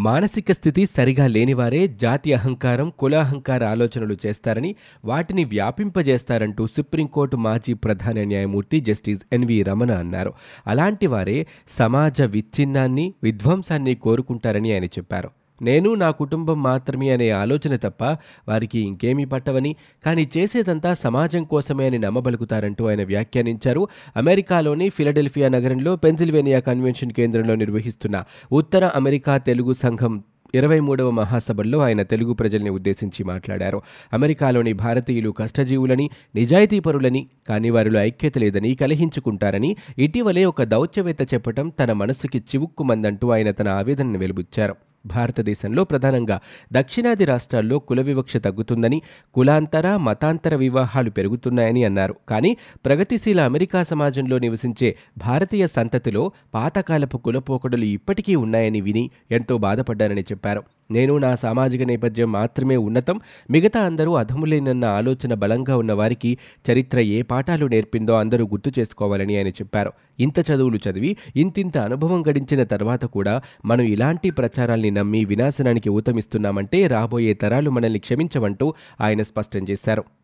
మానసిక స్థితి సరిగా లేనివారే జాతి అహంకారం కులాహంకార ఆలోచనలు చేస్తారని వాటిని వ్యాపింపజేస్తారంటూ సుప్రీంకోర్టు మాజీ ప్రధాన న్యాయమూర్తి జస్టిస్ ఎన్వి రమణ అన్నారు. అలాంటి వారే సమాజ విచ్ఛిన్నాన్ని విధ్వంసాన్ని కోరుకుంటారని ఆయన చెప్పారు. నేను నా కుటుంబం మాత్రమే అనే ఆలోచన తప్ప వారికి ఇంకేమీ పట్టవని కానీ చేసేదంతా సమాజం కోసమే అని నమ్మబలుకుతారంటూ ఆయన వ్యాఖ్యానించారు. అమెరికాలోని ఫిలడెల్ఫియా నగరంలో పెన్సిల్వేనియా కన్వెన్షన్ కేంద్రంలో నిర్వహిస్తున్న ఉత్తర అమెరికా తెలుగు సంఘం ఇరవై మూడవ మహాసభల్లో ఆయన తెలుగు ప్రజల్ని ఉద్దేశించి మాట్లాడారు. అమెరికాలోని భారతీయులు కష్టజీవులని నిజాయితీపరులని కానీ వారిలో ఐక్యత లేదని కలహించుకుంటారని ఇటీవలే ఒక దౌత్యవేత్త చెప్పటం తన మనసుకి చివుక్కుమందంటూ ఆయన తన ఆవేదనను వెలుబుచ్చారు. భారతదేశంలో ప్రధానంగా దక్షిణాది రాష్ట్రాల్లో కుల వివక్ష తగ్గుతుందని కులాంతర మతాంతర వివాహాలు పెరుగుతున్నాయని అన్నారు. కానీ ప్రగతిశీల అమెరికా సమాజంలో నివసించే భారతీయ సంతతిలో పాతకాలపు కులపోకడలు ఇప్పటికీ ఉన్నాయని విని ఎంతో బాధపడ్డానని చెప్పారు. నేను నా సామాజిక నేపథ్యం మాత్రమే ఉన్నతం. మిగతా అందరూ అధములేనన్న ఆలోచన బలంగా ఉన్న వారికి చరిత్ర ఏ పాఠాలు నేర్పిందో అందరూ గుర్తు చేసుకోవాలని ఆయన చెప్పారు. ఇంత చదువులు చదివి ఇంతింత అనుభవం గడించిన తర్వాత కూడా మనం ఇలాంటి ప్రచారాల్ని నమ్మి వినాశనానికి ఊతమిస్తున్నామంటే రాబోయే తరాలు మనల్ని క్షమించవంటూ ఆయన స్పష్టం చేశారు.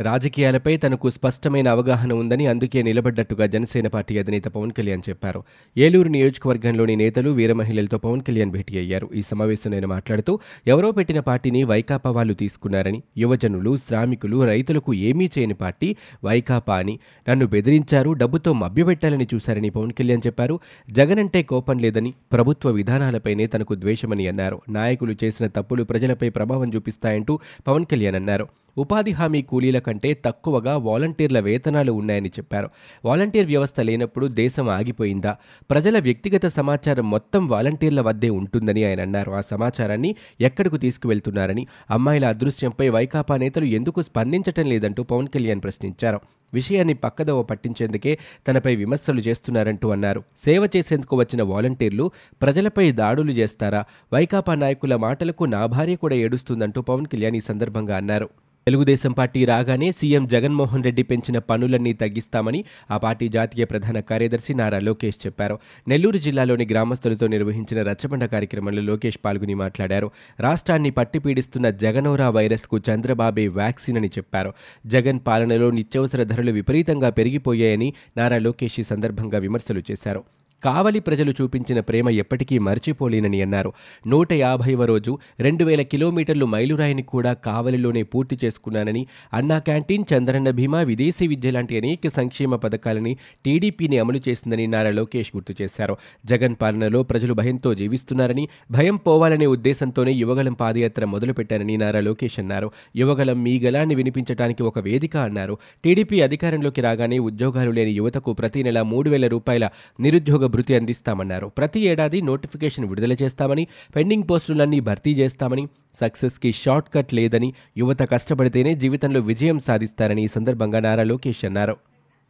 రాజకీయాలపై తనకు స్పష్టమైన అవగాహన ఉందని అందుకే నిలబడ్డట్టుగా జనసేన పార్టీ అధినేత పవన్ కళ్యాణ్ చెప్పారు. ఏలూరు నియోజకవర్గంలోని నేతలు వీరమహిళలతో పవన్ కళ్యాణ్ భేటీ అయ్యారు. ఈ సమావేశంలో ఆయన మాట్లాడుతూ ఎవరో పెట్టిన పార్టీని వైకాపా వాళ్ళు తీసుకున్నారని యువజనులు శ్రామికులు రైతులకు ఏమీ చేయని పార్టీ వైకాపా అని. నన్ను బెదిరించారు డబ్బుతో మభ్యపెట్టాలని చూశారని పవన్ కళ్యాణ్ చెప్పారు. జగన్ అంటే కోపం లేదని ప్రభుత్వ విధానాలపైనే తనకు ద్వేషమని అన్నారు. నాయకులు చేసిన తప్పులు ప్రజలపై ప్రభావం చూపిస్తాయంటూ పవన్ కళ్యాణ్ అన్నారు. ఉపాధి హామీ కూలీల కంటే తక్కువగా వాలంటీర్ల వేతనాలు ఉన్నాయని చెప్పారు. వాలంటీర్ వ్యవస్థ లేనప్పుడు దేశం ఆగిపోయిందా? ప్రజల వ్యక్తిగత సమాచారం మొత్తం వాలంటీర్ల వద్దే ఉంటుందని ఆయన అన్నారు. ఆ సమాచారాన్ని ఎక్కడకు తీసుకువెళ్తున్నారని అమ్మాయిల అదృశ్యంపై వైకాపా నేతలు ఎందుకు స్పందించటం లేదంటూ పవన్ కళ్యాణ్ ప్రశ్నించారు. విషయాన్ని పక్కదోవ పట్టించేందుకే తనపై విమర్శలు చేస్తున్నారంటూ అన్నారు. సేవ చేసేందుకు వచ్చిన వాలంటీర్లు ప్రజలపై దాడులు చేస్తారా? వైకాపా నాయకుల మాటలకు నా భార్య కూడా ఏడుస్తుందంటూ పవన్ కళ్యాణ్ ఈ సందర్భంగా అన్నారు. తెలుగుదేశం పార్టీ రాగానే సీఎం జగన్మోహన్ రెడ్డి పెంచిన పనులన్నీ తగ్గిస్తామని ఆ పార్టీ జాతీయ ప్రధాన కార్యదర్శి నారా లోకేష్ చెప్పారు. నెల్లూరు జిల్లాలోని గ్రామస్తులతో నిర్వహించిన రచ్చబండ కార్యక్రమంలో లోకేష్ పాల్గొని మాట్లాడారు. రాష్ట్రాన్ని పట్టిపీడిస్తున్న జగనోరా వైరస్కు చంద్రబాబే వ్యాక్సిన్ అని చెప్పారు. జగన్ పాలనలో నిత్యావసర ధరలు విపరీతంగా పెరిగిపోయాయని నారా లోకేష్ ఈ సందర్భంగా విమర్శలు చేశారు. కావలి ప్రజలు చూపించిన ప్రేమ ఎప్పటికీ మర్చిపోలేనని అన్నారు. నూట యాభైవ రోజు రెండు వేల కిలోమీటర్లు మైలురాయిని కూడా కావలిలోనే పూర్తి చేసుకున్నానని అన్నా క్యాంటీన్ చంద్రన్న భీమా విదేశీ విద్య లాంటి అనేక సంక్షేమ పథకాలని టీడీపీని అమలు చేసిందని నారా లోకేష్ గుర్తు చేశారు. జగన్ పాలనలో ప్రజలు భయంతో జీవిస్తున్నారని భయం పోవాలనే ఉద్దేశంతోనే యువగలం పాదయాత్ర మొదలుపెట్టారని నారా లోకేష్ అన్నారు. యువగలం మీ గలాన్ని వినిపించడానికి ఒక వేదిక అన్నారు. టీడీపీ అధికారంలోకి రాగానే ఉద్యోగాలు లేని యువతకు ప్రతి నెల మూడు వేల రూపాయల నిరుద్యోగ భృతి అందిస్తామన్నారు. ప్రతి ఏడాది నోటిఫికేషన్ విడుదల చేస్తామని పెండింగ్ పోస్టులన్నీ భర్తీ చేస్తామని సక్సెస్కి షార్ట్ కట్ లేదని యువత కష్టపడితేనే జీవితంలో విజయం సాధిస్తారని ఈ సందర్భంగా నారా లోకేష్ అన్నారు.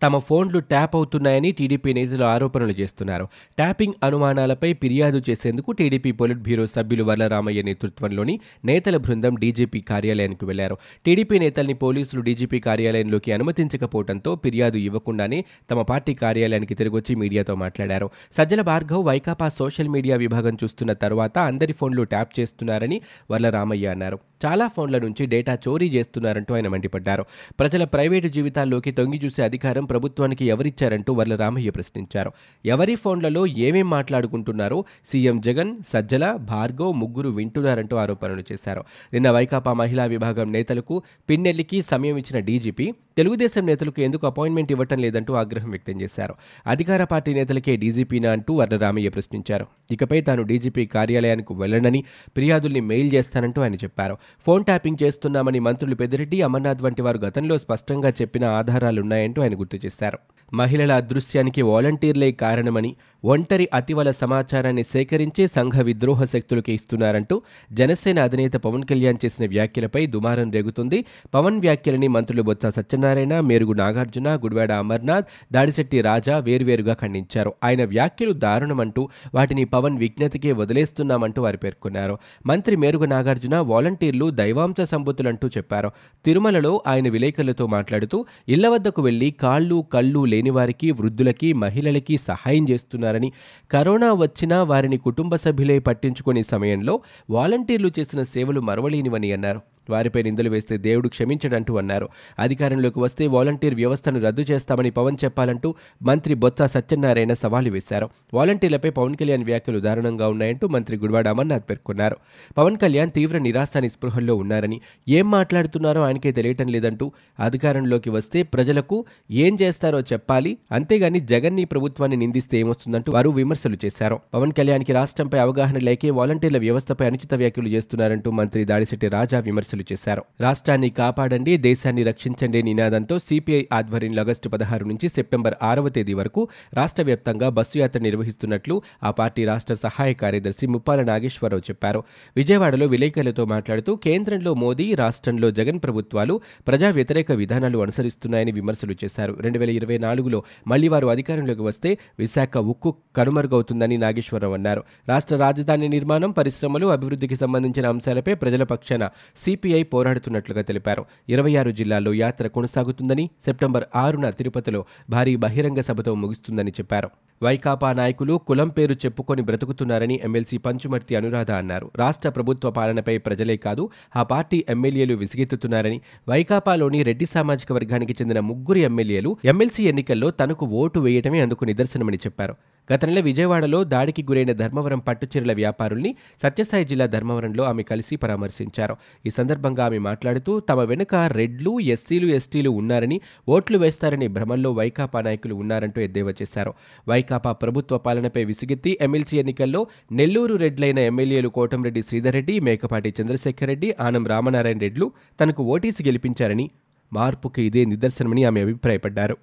తమ ఫోన్లు ట్యాప్ అవుతున్నాయని టీడీపీ నేతలు ఆరోపణలు చేస్తున్నారు. ట్యాపింగ్ అనుమానాలపై ఫిర్యాదు చేసేందుకు టీడీపీ పొలిట్ బ్యూరో సభ్యులు వరలరామయ్య నేతృత్వంలోని నేతల బృందం డీజీపీ కార్యాలయానికి వెళ్ళారు. టీడీపీ నేతల్ని పోలీసులు డీజీపీ కార్యాలయంలోకి అనుమతించకపోవడంతో ఫిర్యాదు ఇవ్వకుండానే తమ పార్టీ కార్యాలయానికి తిరిగొచ్చి మీడియాతో మాట్లాడారు. సజ్జల భార్గవ్ వైకాపా సోషల్ మీడియా విభాగం చూస్తున్న తర్వాత అందరి ఫోన్లు ట్యాప్ చేస్తున్నారని వరలరామయ్య అన్నారు. చాలా ఫోన్ల నుంచి డేటా చోరీ చేస్తున్నారంటూ ఆయన మండిపడ్డారు. ప్రజల ప్రైవేటు జీవితాల్లోకి తొంగి చూసే అధికారం ప్రభుత్వానికి ఎవరిచ్చారంటూ వర్ల రామయ్య ప్రశ్నించారు. ఎవరి ఫోన్లలో ఏమేం మాట్లాడుకుంటున్నారో సీఎం జగన్ సజ్జల భార్గవ్ ముగ్గురు వింటున్నారంటూ ఆరోపణలు చేశారు. నిన్న వైకాపా మహిళా విభాగం నేతలకు పిన్నెల్లికి సమయం ఇచ్చిన డీజీపీ తెలుగుదేశం నేతలకు ఎందుకు అపాయింట్మెంట్ ఇవ్వటం లేదంటూ ఆగ్రహం వ్యక్తం చేశారు. అధికార పార్టీ నేతలకే డీజీపీనా అంటూ వర్ణరామయ్య ప్రశ్నించారు. ఇకపై తాను డీజీపీ కార్యాలయానికి వెళ్ళనని ఫిర్యాదుల్ని మెయిల్ చేస్తానంటూ ఆయన చెప్పారు. ఫోన్ ట్యాపింగ్ చేస్తున్నామని మంత్రులు పెద్దిరెడ్డి అమర్నాథ్ వంటి వారు గతంలో స్పష్టంగా చెప్పిన ఆధారాలున్నాయంటూ ఆయన గుర్తు చేశారు. మహిళల అదృశ్యానికి వాలంటీర్లే కారణమని ఒంటరి అతివల సమాచారాన్ని సేకరించి సంఘ విద్రోహ శక్తులకు ఇస్తున్నారంటూ జనసేన అధినేత పవన్ కళ్యాణ్ చేసిన వ్యాఖ్యలపై దుమారం రేగుతుంది. పవన్ వ్యాఖ్యలని మంత్రులు బొత్స సత్యనారాయణ మేరుగు నాగార్జున గుడివాడ అమర్నాథ్ దాడిశెట్టి రాజా వేర్వేరుగా ఖండించారు. ఆయన వ్యాఖ్యలు దారుణమంటూ వాటిని పవన్ విజ్ఞతకే వదిలేస్తున్నామంటూ వారు పేర్కొన్నారు. మంత్రి మేరుగు నాగార్జున వాలంటీర్లు దైవాంశ సంబుతులంటూ చెప్పారు. తిరుమలలో ఆయన విలేకరులతో మాట్లాడుతూ ఇళ్ళ వద్దకు వెళ్ళి కాళ్ళు కళ్ళు లేని వారికి వృద్ధులకి మహిళలకి సహాయం చేస్తున్నారని కరోనా వచ్చినా వారిని కుటుంబ సభ్యులే పట్టించుకునే సమయంలో వాలంటీర్లు చేసిన సేవలు మరవలేనివని అన్నారు. వారిపై నిందలు వేస్తే దేవుడు క్షమించడంటూ అన్నారు. అధికారంలోకి వస్తే వాలంటీర్ వ్యవస్థను రద్దు చేస్తామని పవన్ చెప్పాలంటూ మంత్రి బొత్స సత్యనారాయణ సవాలు వేశారు. వాలంటీర్లపై పవన్ కళ్యాణ్ వ్యాఖ్యలు దారుణంగా ఉన్నాయంటూ మంత్రి గుడివాడ అమర్నాథ్ పేర్కొన్నారు. పవన్ కళ్యాణ్ తీవ్ర నిరాశ నిస్పృహల్లో ఉన్నారని ఏం మాట్లాడుతున్నారో ఆయనకే తెలియటం లేదంటూ అధికారంలోకి వస్తే ప్రజలకు ఏం చేస్తారో చెప్పాలి. అంతేగాని జగన్ని ప్రభుత్వాన్ని నిందిస్తే ఏమొస్తుందంటూ వారు విమర్శలు చేశారు. పవన్ కళ్యాణ్కి రాష్ట్రంపై అవగాహన లేకే వాలంటీర్ల వ్యవస్థపై అనుచిత వ్యాఖ్యలు చేస్తున్నారంటూ మంత్రి దాడిశెట్టి రాజా విమర్శలు చేశారు. రాష్ట్రాన్ని కాపాడండి దేశాన్ని రక్షించండి నినాదంతో సిపిఐ ఆధ్వర్యంలో ఆగస్టు పదహారు నుంచి సెప్టెంబర్ ఆరవ తేదీ వరకు రాష్ట్ర వ్యాప్తంగా బస్సు యాత్ర నిర్వహిస్తున్నట్లు ఆ పార్టీ రాష్ట్ర సహాయ కార్యదర్శి ముప్పాల నాగేశ్వరరావు చెప్పారు. విజయవాడలో విలేకరులతో మాట్లాడుతూ కేంద్రంలో మోదీ రాష్ట్రంలో జగన్ ప్రభుత్వాలు ప్రజా వ్యతిరేక విధానాలు అనుసరిస్తున్నాయని విమర్శలు చేశారు. రెండు వేల ఇరవై నాలుగులో మళ్ళీ వారు అధికారంలోకి వస్తే విశాఖ ఉక్కు కనుమరుగవుతుందని నాగేశ్వరరావు అన్నారు. రాష్ట్ర రాజధాని నిర్మాణం పరిశ్రమలు అభివృద్ధికి సంబంధించిన అంశాలపై ప్రజల పక్షాన సిపి సిపిఐ పోరాడుతున్నట్లుగా తెలిపారు. ఇరవై ఆరు జిల్లాల్లో యాత్ర కొనసాగుతుందని సెప్టెంబర్ ఆరున తిరుపతిలో భారీ బహిరంగ సభతో ముగుస్తుందని చెప్పారు. వైకాపా నాయకులు కులం పేరు చెప్పుకొని బ్రతుకుతున్నారని ఎమ్మెల్సీ పంచుమర్తి అనురాధ అన్నారు. రాష్ట్ర ప్రభుత్వ పాలనపై ప్రజలే కాదు ఆ పార్టీ ఎమ్మెల్యేలు విసిగెత్తుతున్నారని వైకాపాలోని రెడ్డి సామాజిక వర్గానికి చెందిన ముగ్గురు ఎమ్మెల్యేలు ఎమ్మెల్సీ ఎన్నికల్లో తనకు ఓటు వేయటమే అందుకు నిదర్శనమని చెప్పారు. గత నెల విజయవాడలో దాడికి గురైన ధర్మవరం పట్టుచీరల వ్యాపారుల్ని సత్యసాయి జిల్లా ధర్మవరంలో ఆమె కలిసి పరామర్శించారు. ఈ సందర్భంగా ఆమె మాట్లాడుతూ తమ వెనుక రెడ్లు ఎస్సీలు ఎస్టీలు ఉన్నారని ఓట్లు వేస్తారని భ్రమంలో వైకాపా నాయకులు ఉన్నారంటూ ఎద్దేవా చేశారు. వైకాపా ప్రభుత్వ పాలనపై విసిగెత్తి ఎమ్మెల్సీ ఎన్నికల్లో నెల్లూరు రెడ్లైన ఎమ్మెల్యేలు కోటంరెడ్డి శ్రీధర్ రెడ్డి మేకపాటి చంద్రశేఖర్ రెడ్డి ఆనం రామనారాయణ రెడ్లు తనకు ఓటీసీ గెలిపించారని మార్పుకి ఇదే నిదర్శనమని ఆమె అభిప్రాయపడ్డారు.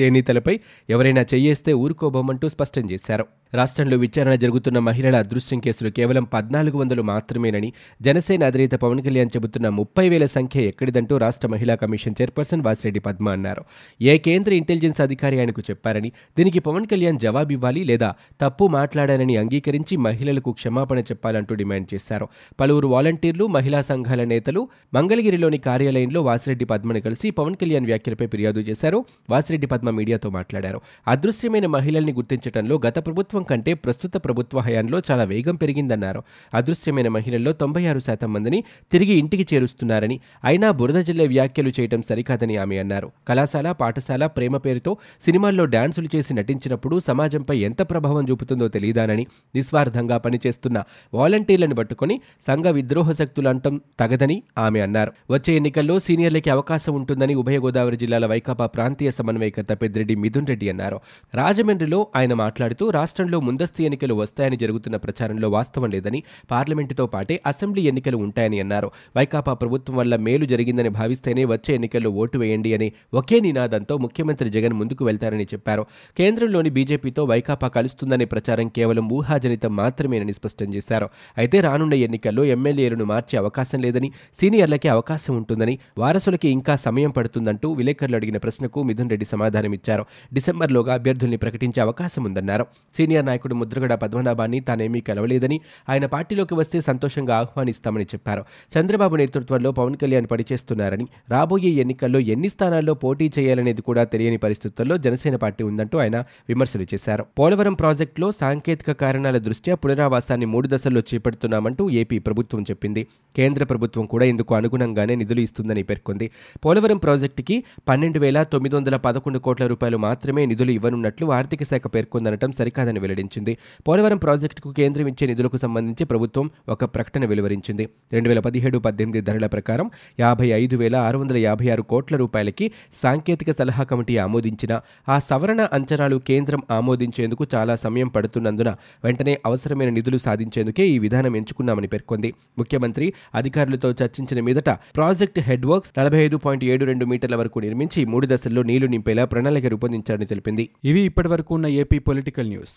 చేనేతలపై ఎవరైనా చెయ్యేస్తే ఊరుకోబోమంటూ స్పష్టం చేశారు. రాష్ట్రంలో విచారణ జరుగుతున్న మహిళల అదృశ్యం కేసులు కేవలం పద్నాలుగు వందలు మాత్రమేనని జనసేన అధినేత పవన్ కళ్యాణ్ చెబుతున్న ముప్పై వేల సంఖ్య ఎక్కడిదంటూ రాష్ట్ర మహిళా కమిషన్ చైర్పర్సన్ వాసిరెడ్డి పద్మ అన్నారు. ఏ కేంద్ర ఇంటెలిజెన్స్ అధికారి ఆయనకు చెప్పారని దీనికి పవన్ కళ్యాణ్ జవాబివ్వాలి లేదా తప్పు మాట్లాడానని అంగీకరించి మహిళలకు క్షమాపణ చెప్పాలంటూ డిమాండ్ చేశారు. పలువురు వాలంటీర్లు మహిళా సంఘాల నేతలు మంగళగిరిలోని కార్యాలయంలో వాసిరెడ్డి పద్మను కలిసి పవన్ కళ్యాణ్ వ్యాఖ్యలపై ఫిర్యాదు చేశారు. వాసిరెడ్డి పద్మ మీడియాతో మాట్లాడారు. అదృశ్యమైన మహిళల్ని గుర్తించడంలో గత ప్రభుత్వం కంటే ప్రస్తుత ప్రభుత్వ హయాంలో చాలా వేగం పెరిగిందన్నారు. అదృశ్యమైన మహిళల్లో తొంభై ఆరు శాతం మందిని తిరిగి ఇంటికి చేరుస్తున్నారని అయినా బురద జిల్లే వ్యాఖ్యలు చేయడం సరికాదని ఆమె అన్నారు. కళాశాల పాఠశాల ప్రేమ పేరుతో సినిమాల్లో డాన్సులు చేసి నటించినప్పుడు సమాజంపై ఎంత ప్రభావం చూపుతుందో తెలియదానని నిస్వార్థంగా పనిచేస్తున్న వాలంటీర్లను పట్టుకొని సంఘ విద్రోహ శక్తులు అంటం తగదని ఆమె అన్నారు. వచ్చే ఎన్నికల్లో సీనియర్లకి అవకాశం ఉంటుందని ఉభయ గోదావరి జిల్లాల వైకాపా ప్రాంతీయ సమన్వయకర్త పెద్దిరెడ్డి మిథున్ రెడ్డి అన్నారు. రాజమండ్రిలో ఆయన మాట్లాడుతూ రాష్ట్రంలో ముందస్తు ఎన్నికలు వస్తాయని జరుగుతున్న ప్రచారంలో వాస్తవం లేదని పార్లమెంటుతో పాటే అసెంబ్లీ ఎన్నికలు ఉంటాయని అన్నారు. వైకాపా ప్రభుత్వం వల్ల మేలు జరిగిందని భావిస్తేనే వచ్చే ఎన్నికల్లో ఓటు వేయండి అని ఒకే నినాదంతో ముఖ్యమంత్రి జగన్ ముందుకు వెళ్తారని చెప్పారు. కేంద్రంలోని బీజేపీతో వైకాపా కలుస్తుందనే ప్రచారం కేవలం ఊహాజనితం మాత్రమేనని స్పష్టం చేశారు. అయితే రానున్న ఎన్నికల్లో ఎమ్మెల్యేలను మార్చే అవకాశం లేదని సీనియర్లకే అవకాశం ఉంటుందని వారసులకి ఇంకా సమయం పడుతుందంటూ విలేకరులు అడిగిన ప్రశ్నకు మిథున్ రెడ్డి సమాధానమిచ్చారు. డిసెంబర్లోగా అభ్యర్థుల్ని ప్రకటించే అవకాశం ఉందన్నారు. సీనియర్ నాయకుడు ముద్రగడ పద్మనాభాన్ని తానేమీ కలవలేదని ఆయన పార్టీలోకి వస్తే సంతోషంగా ఆహ్వానిస్తామని చెప్పారు. చంద్రబాబు నేతృత్వంలో పవన్ కళ్యాణ్ పనిచేస్తున్నారని రాబోయే ఎన్నికల్లో ఎన్ని స్థానాల్లో పోటీ చేయాలనేది కూడా తెలియని పరిస్థితుల్లో జనసేన పార్టీ ఉందంటూ ఆయన విమర్శలు చేశారు. పోలవరం ప్రాజెక్టులో సాంకేతిక కారణాల దృష్ట్యా పునరావాసాన్ని మూడు దశల్లో చేపడుతున్నామంటూ ఏపీ ప్రభుత్వం చెప్పింది. కేంద్ర ప్రభుత్వం కూడా ఇందుకు అనుగుణంగానే నిధులు ఇస్తుందని పేర్కొంది. పోలవరం ప్రాజెక్టుకి పన్నెండు వేల తొమ్మిది వందల పదకొండు కోట్ల రూపాయలు మాత్రమే నిధులు ఇవ్వనున్నట్లు ఆర్థిక శాఖ పేర్కొందనటం సరికాదని వెల్లడించింది. పోలవరం ప్రాజెక్టుకు కేంద్రం ఇచ్చే నిధులకు సంబంధించి ప్రభుత్వం ఒక ప్రకటన వెలువరించింది. రెండు వేల పదిహేడు పద్దెనిమిది ధరల ప్రకారం యాభై ఐదు వేల ఆరు వందల యాభై ఆరు కోట్ల రూపాయలకి సాంకేతిక సలహా కమిటీ ఆమోదించిన ఆ సవరణ అంచనాలు కేంద్రం ఆమోదించేందుకు చాలా సమయం పడుతున్నందున వెంటనే అవసరమైన నిధులు సాధించేందుకే ఈ విధానం ఎంచుకున్నామని పేర్కొంది. ముఖ్యమంత్రి అధికారులతో చర్చించిన మీదట ప్రాజెక్ట్ హెడ్ వర్క్స్ నలభై ఐదు పాయింట్ ఏడు రెండు మీటర్ల వరకు నిర్మించి మూడు దశల్లో నీళ్ళు నింపేలా ప్రణాళిక రూపొందించారని తెలిపింది. ఇవి ఇప్పటివరకు ఉన్న ఏపీ పొలిటికల్ న్యూస్.